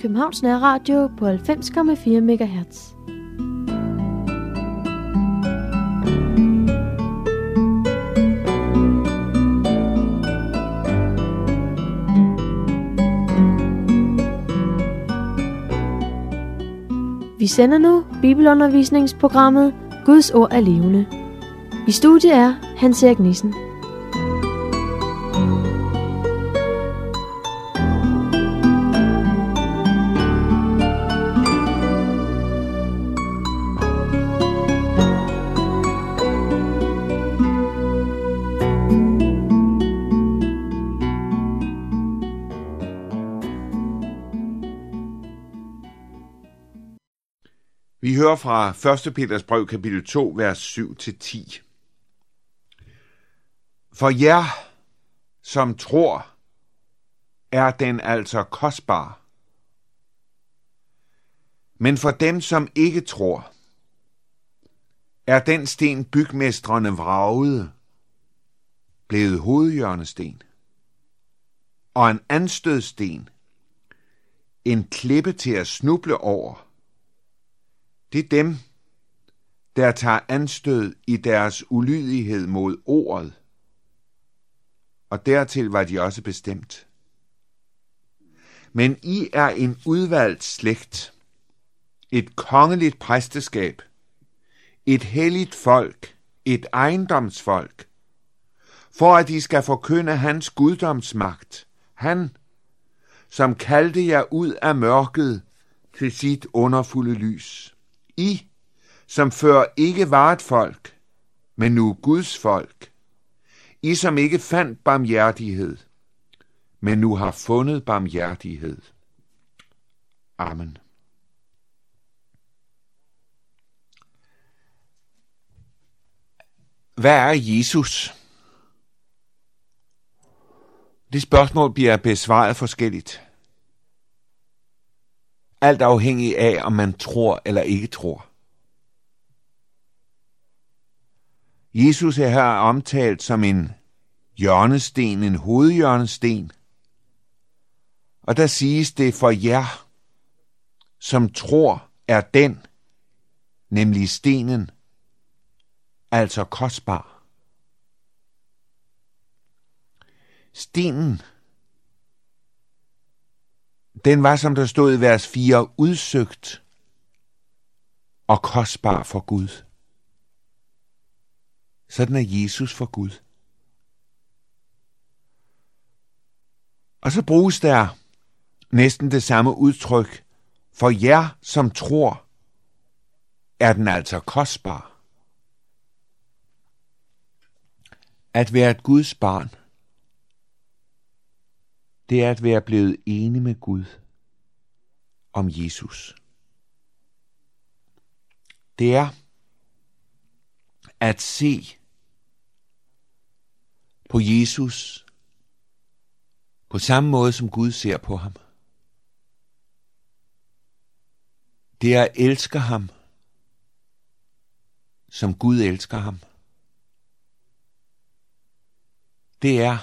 til Københavns Nærradio på 90,4 MHz. Vi sender nu bibelundervisningsprogrammet Guds ord er levende. I studiet er Hans Erik Nissen. Hører fra 1. Peters brev kapitel 2, vers 7-10. For jer, som tror, er den altså kostbar. Men for dem, som ikke tror, er den sten bygmestrene vragede, blevet hovedhjørnesten, og en anstødsten, en klippe til at snuble over, det er dem, der tager anstød i deres ulydighed mod ordet, og dertil var de også bestemt. Men I er en udvalgt slægt, et kongeligt præsteskab, et helligt folk, et ejendomsfolk, for at I skal forkynde hans guddomsmagt, han, som kaldte jer ud af mørket til sit underfulde lys. I, som før ikke var et folk, men nu Guds folk. I, som ikke fandt barmhjertighed, men nu har fundet barmhjertighed. Amen. Hvad er Jesus? Det spørgsmål bliver besvaret forskelligt. Alt afhængig af, om man tror eller ikke tror. Jesus er her omtalt som en hjørnesten, en hovedhjørnesten. Og der siges det for jer, som tror er den, nemlig stenen, altså kostbar. Stenen den var, som der stod i vers 4, udsøgt og kostbar for Gud. Sådan er Jesus for Gud. Og så bruges der næsten det samme udtryk. For jer, som tror, er den altså kostbar. At være et Guds barn det er at være blevet enig med Gud om Jesus. Det er at se på Jesus på samme måde, som Gud ser på ham. Det er at elske ham, som Gud elsker ham. Det er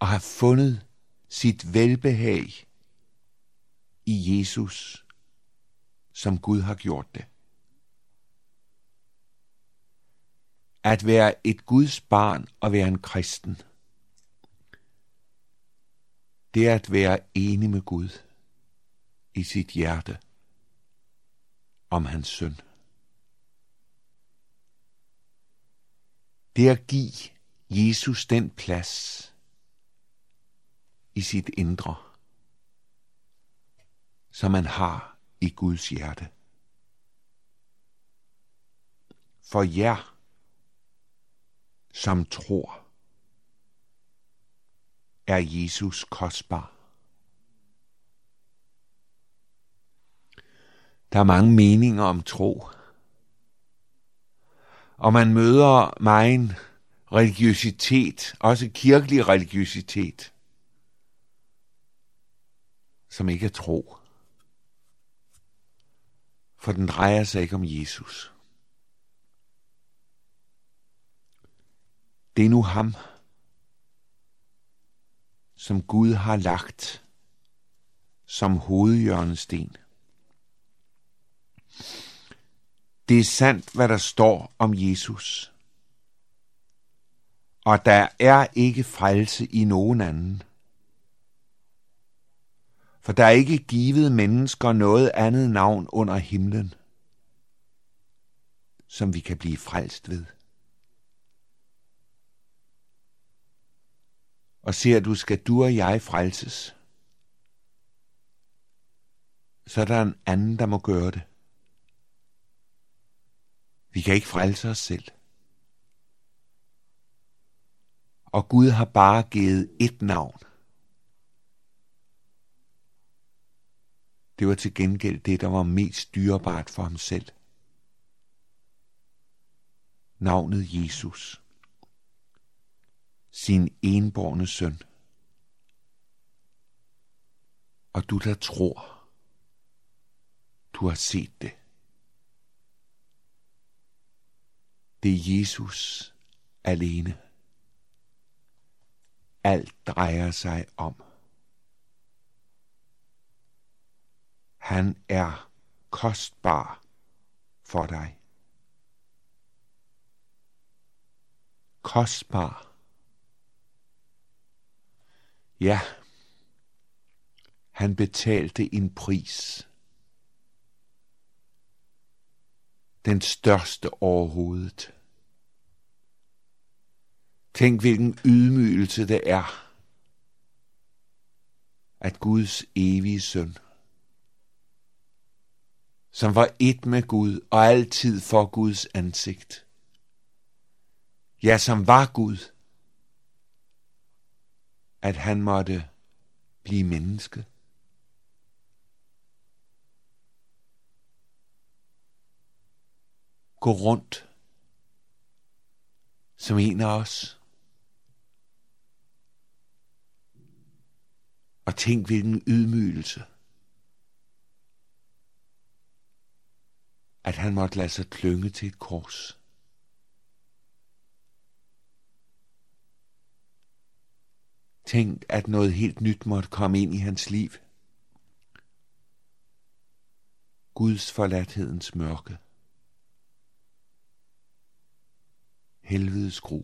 at have fundet sit velbehag i Jesus, som Gud har gjort det. At være et Guds barn og være en kristen, det er at være enig med Gud i sit hjerte om hans søn. Det er at give Jesus den plads, i sit indre, som man har i Guds hjerte. For jer, som tror, er Jesus kostbar. Der er mange meninger om tro. Og man møder meget religiøsitet, også kirkelig religiøsitet, som ikke er tro. For den drejer sig ikke om Jesus. Det er nu ham, som Gud har lagt som hovedhjørnesten. Det er sandt, hvad der står om Jesus. Og der er ikke frelse i nogen anden. For der er ikke givet mennesker noget andet navn under himlen, som vi kan blive frelst ved. Og ser du, skal du og jeg frelses, så er der en anden, der må gøre det. Vi kan ikke frelse os selv. Og Gud har bare givet et navn. Det var til gengæld det, der var mest dyrebart for ham selv. Navnet Jesus. Sin enborne søn. Og du der tror, du har set det. Det er Jesus alene. Alt drejer sig om. Han er kostbar for dig. Kostbar. Ja, han betalte en pris. Den største overhovedet. Tænk, hvilken ydmygelse det er, at Guds evige søn, som var et med Gud og altid for Guds ansigt, ja, som var Gud, at han måtte blive menneske. Gå rundt som en af os. Og tænk, hvilken ydmygelse. At han måtte lade sig klynge til et kors. Tænk, at noget helt nyt måtte komme ind i hans liv. Guds forladthedens mørke. Helvedes gru.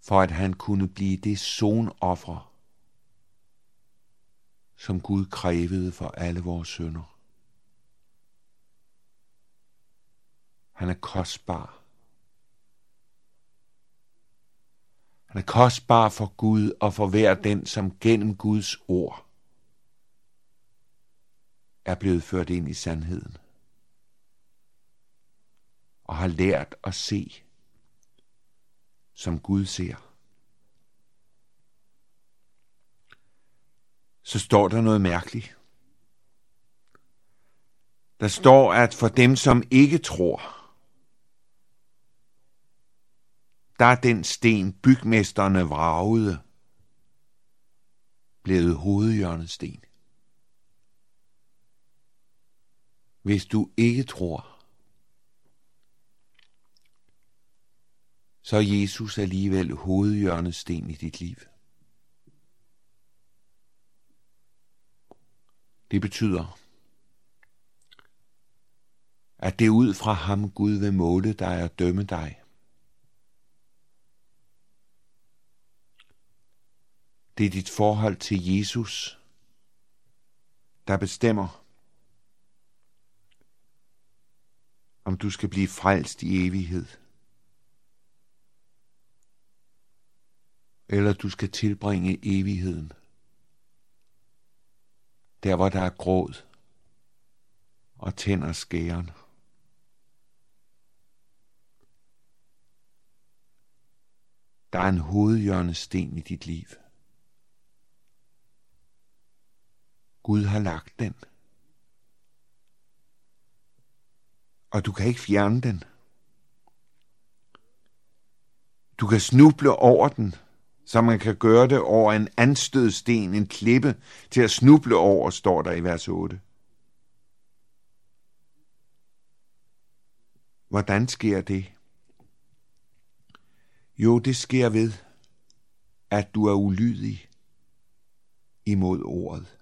For at han kunne blive det sonoffer, som Gud krævede for alle vores sønder. Han er kostbar. Han er kostbar for Gud og for hver den, som gennem Guds ord er blevet ført ind i sandheden og har lært at se, som Gud ser. Så står der noget mærkeligt. Der står, at for dem, som ikke tror, der er den sten, bygmesterne vragede, blevet hovedhjørnesten. Hvis du ikke tror, så er Jesus alligevel hovedhjørnesten i dit liv. Det betyder, at det er ud fra ham Gud vil måle dig og dømme dig. Det er dit forhold til Jesus, der bestemmer, om du skal blive frelst i evighed. Eller du skal tilbringe evigheden. Der hvor der er gråd og tænder skæren. Der er en hovedhjørnesten i dit liv. Gud har lagt den. Og du kan ikke fjerne den. Du kan snuble over den, så man kan gøre det over en anstødsten, en klippe, til at snuble over, står der i vers 8. Hvordan sker det? Jo, det sker ved, at du er ulydig imod ordet.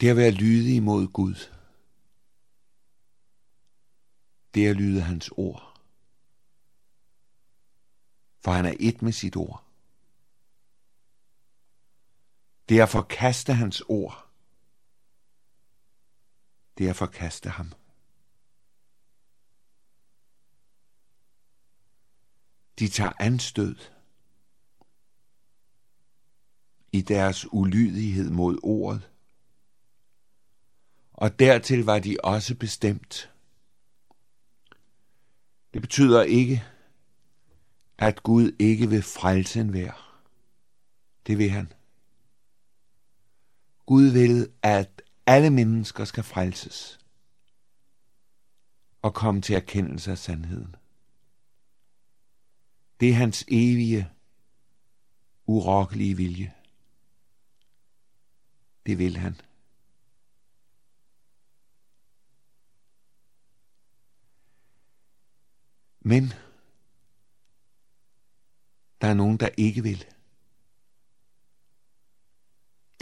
Det at være lydig imod Gud. Det er at lyde hans ord. For han er et med sit ord. Det er at forkaste hans ord. Det er at forkaste ham. De tager anstød i deres ulydighed mod ordet, og dertil var de også bestemt. Det betyder ikke, at Gud ikke vil frelse enhver. Det vil han. Gud vil, at alle mennesker skal frelses og komme til erkendelse af sandheden. Det er hans evige, urokkelige vilje. Det vil han. Men der er nogen, der ikke vil.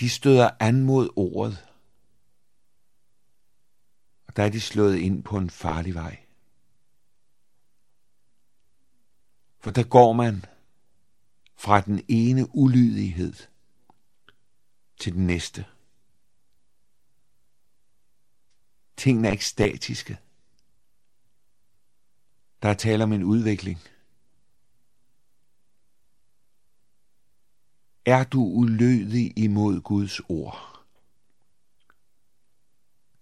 De støder an mod ordet, og der er de slået ind på en farlig vej. For der går man fra den ene ulydighed til den næste. Tingene er ikke statiske. Der er tale om en udvikling. Er du ulødig imod Guds ord,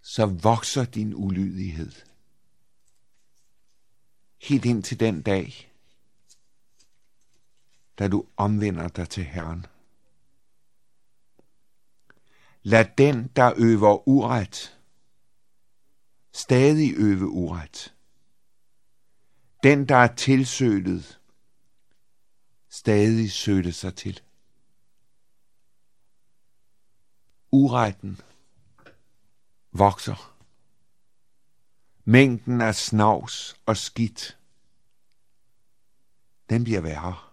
så vokser din ulydighed. Helt ind til den dag, da du omvender dig til Herren. Lad den, der øver uret, stadig øve uret. Den, der er tilsølet, stadig søge sig til. Uretten vokser. Mængden af snavs og skidt, den bliver værre.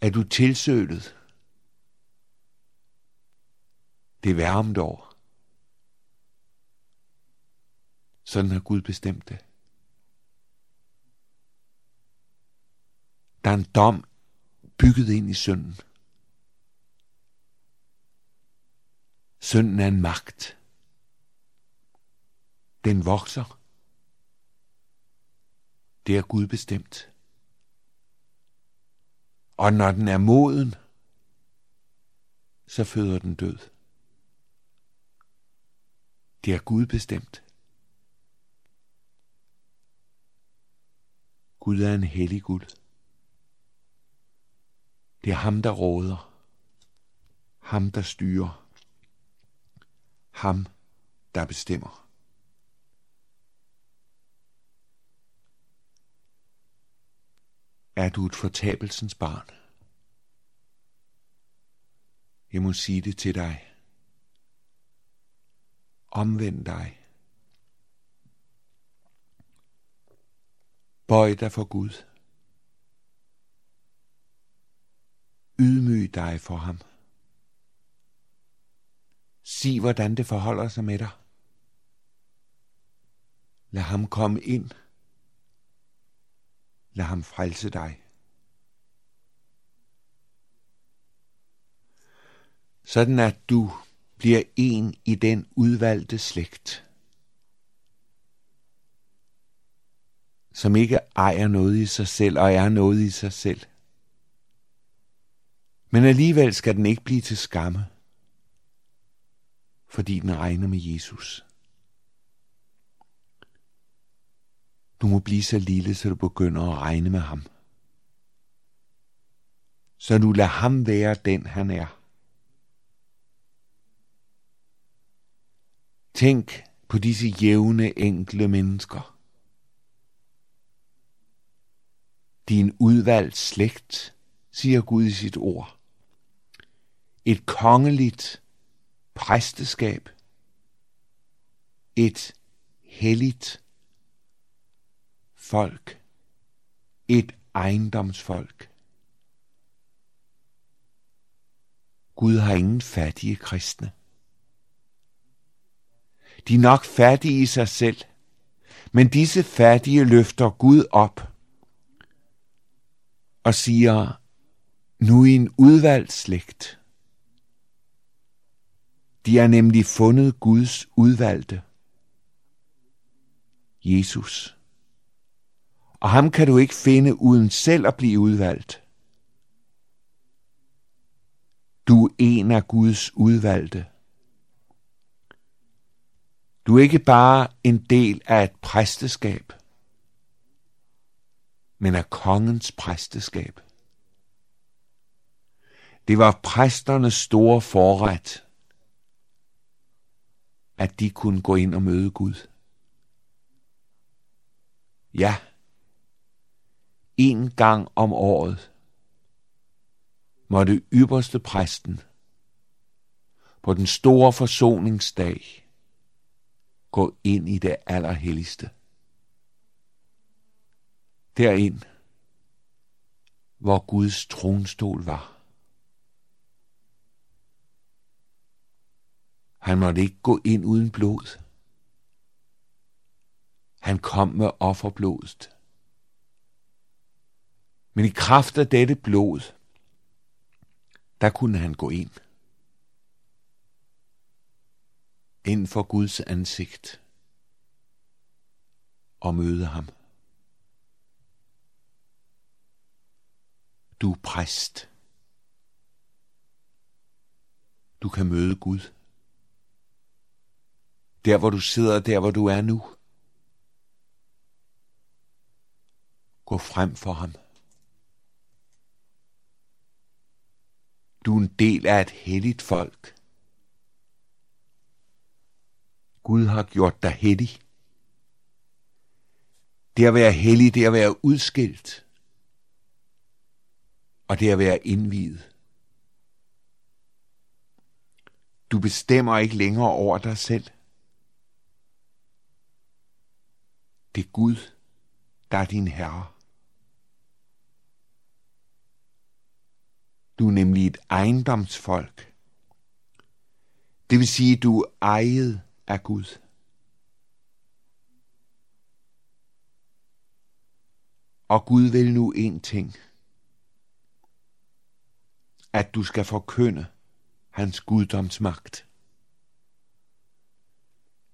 Er du tilsølet? Det er varmt år. Sådan har Gud bestemt det. Der er en dom bygget ind i synden. Synden er en magt. Den vokser. Det er Gud bestemt. Og når den er moden, så føder den død. Det er Gud bestemt. Gud er en hellig Gud. Det er ham, der råder. Ham, der styrer. Ham, der bestemmer. Er du et fortabelsens barn? Jeg må sige det til dig. Omvend dig. Bøj dig for Gud. Ydmyg dig for ham. Sig, hvordan det forholder sig med dig. Lad ham komme ind Lad ham frelse dig. Sådan at du bliver en i den udvalgte slægt, som ikke ejer noget i sig selv og er noget i sig selv. Men alligevel skal den ikke blive til skamme, fordi den regner med Jesus. Du må blive så lille, så du begynder at regne med ham. Så du lader ham være den, han er. Tænk på disse jævne, enkle mennesker. Din udvalgt slægt, siger Gud i sit ord. Et kongeligt præsteskab. Et helligt folk. Et ejendomsfolk. Gud har ingen fattige kristne. De er nok fattige i sig selv, men disse fattige løfter Gud op og siger, nu i en udvalgt slægt. De er nemlig fundet Guds udvalgte. Jesus. Og ham kan du ikke finde uden selv at blive udvalgt. Du er en af Guds udvalgte. Du er ikke bare en del af et præsteskab, men af kongens præsteskab. Det var præsternes store forret, at de kunne gå ind og møde Gud. Ja, en gang om året måtte ypperste præsten på den store forsoningsdag gå ind i det allerhelligste. Derind, hvor Guds tronstol var. Han måtte ikke gå ind uden blod. Han kom med offerblodet. Men i kraft af dette blod, der kunne han gå ind. Ind for Guds ansigt og møde ham. Du er præst. Du kan møde Gud. Der hvor du sidder, der hvor du er nu. Gå frem for ham. Du er en del af et helligt folk. Gud har gjort dig hellig. Det at være hellig, det at være udskilt. Og det at være indviet. Du bestemmer ikke længere over dig selv. Det er Gud, der er din herre. Du er nemlig et ejendomsfolk. Det vil sige, at du er ejet af Gud. Og Gud vil nu en ting. At du skal forkynde hans guddomsmagt.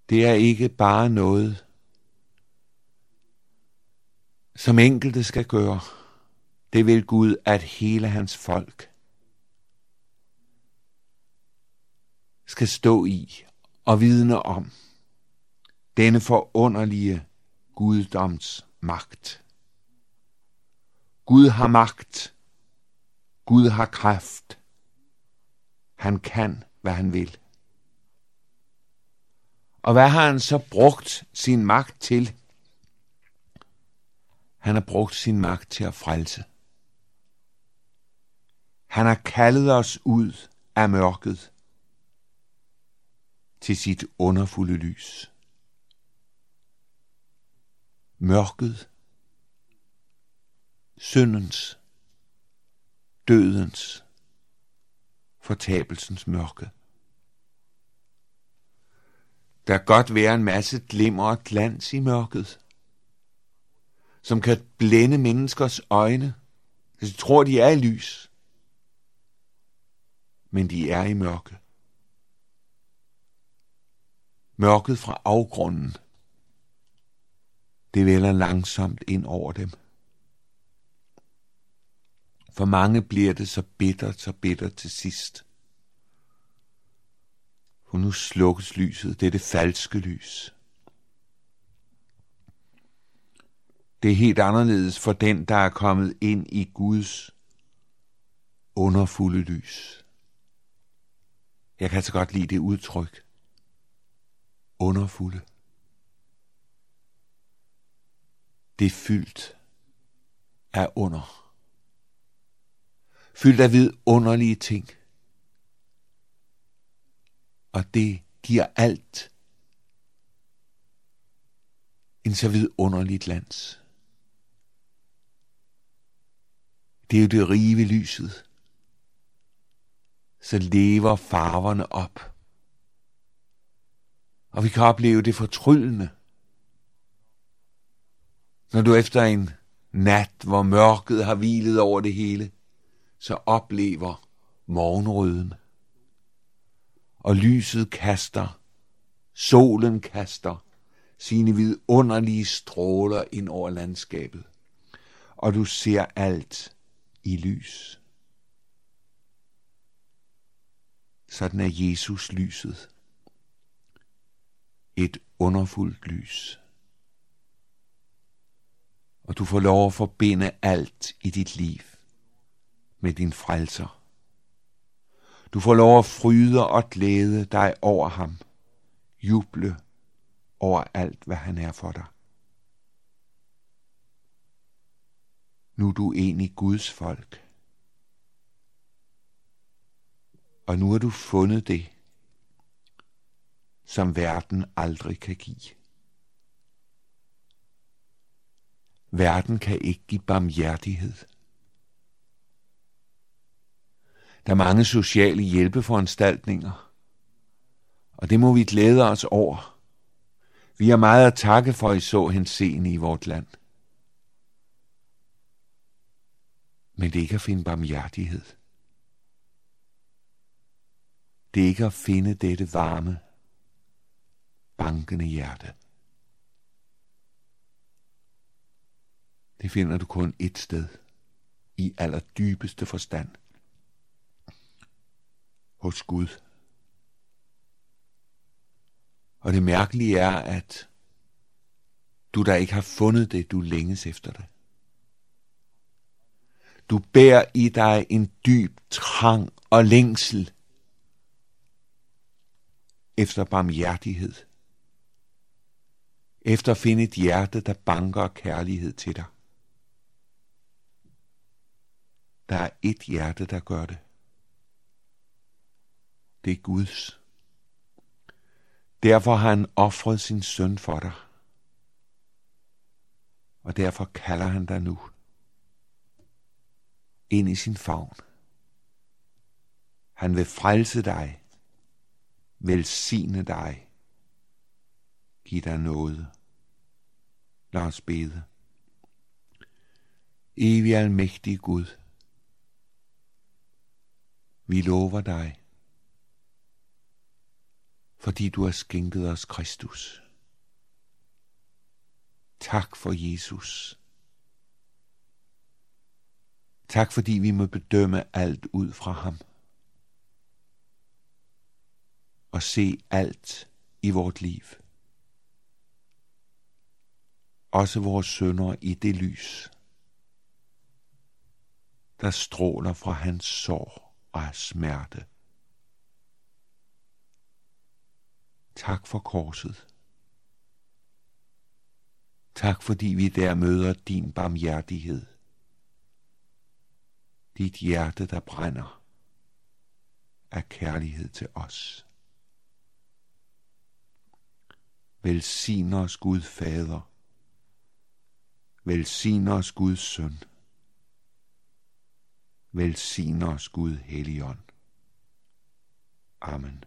Det er ikke bare noget, som enkelte skal gøre. Det vil Gud, at hele hans folk skal stå i og vidne om denne forunderlige guddoms magt. Gud har magt. Gud har kraft. Han kan, hvad han vil. Og hvad har han så brugt sin magt til? Han har brugt sin magt til at frelse. Han har kaldet os ud af mørket til sit underfulde lys. Mørket, syndens, dødens, fortabelsens mørke. Der kan godt være en masse glimmer og glans i mørket, som kan blænde menneskers øjne, hvis de tror, de er i lys. Men de er i mørke. Mørket fra afgrunden, det vælger langsomt ind over dem. For mange bliver det så bittert, så bittert til sidst. For nu slukkes lyset, det er det falske lys. Det er helt anderledes for den, der er kommet ind i Guds underfulde lys. Jeg kan så godt lide det udtryk underfulde. Det er fyldt af under. Fyldt af vidunderlige ting. Og det giver alt en så vidunderligt lands. Det er jo det rige ved lyset. Så lever farverne op. Og vi kan opleve det fortryllende. Når du efter en nat, hvor mørket har hvilet over det hele, så oplever morgenrøden. Og lyset kaster, solen kaster sine vidunderlige stråler ind over landskabet. Og du ser alt i lys. Sådan er Jesus lyset. Et underfuldt lys. Og du får lov at forbinde alt i dit liv med din frelser. Du får lov at fryde og glæde dig over ham. Juble over alt, hvad han er for dig. Nu er du enig i Guds folk. Og nu har du fundet det, som verden aldrig kan give. Verden kan ikke give barmhjertighed. Der er mange sociale hjælpeforanstaltninger, og det må vi glæde os over. Vi har meget at takke for i så henseende i vort land. Men det er ikke at finde barmhjertighed. Det er ikke at finde dette varme, bankende hjerte. Det finder du kun et sted, i allerdybeste forstand. Hos Gud. Og det mærkelige er, at du der ikke har fundet det, du længes efter det. Du bærer i dig en dyb trang og længsel efter barmhjertighed. Efter at finde et hjerte, der banker kærlighed til dig. Der er et hjerte, der gør det. Det er Guds. Derfor har han offret sin søn for dig. Og derfor kalder han dig nu ind i sin favn. Han vil frelse dig, velsigne dig, give dig noget. Lad os bede. Evig almægtig Gud, vi lover dig, fordi du har skænket os Kristus. Tak for Jesus. Tak fordi vi må bedømme alt ud fra ham. Og se alt i vort liv. Også vores sønder i det lys, der stråler fra hans sår og smerte. Tak for korset. Tak fordi vi der møder din barmhjertighed. Dit hjerte, der brænder af kærlighed til os. Velsign os Gud Fader. Velsign os Guds Søn. Velsign os Gud Helligånd. Amen.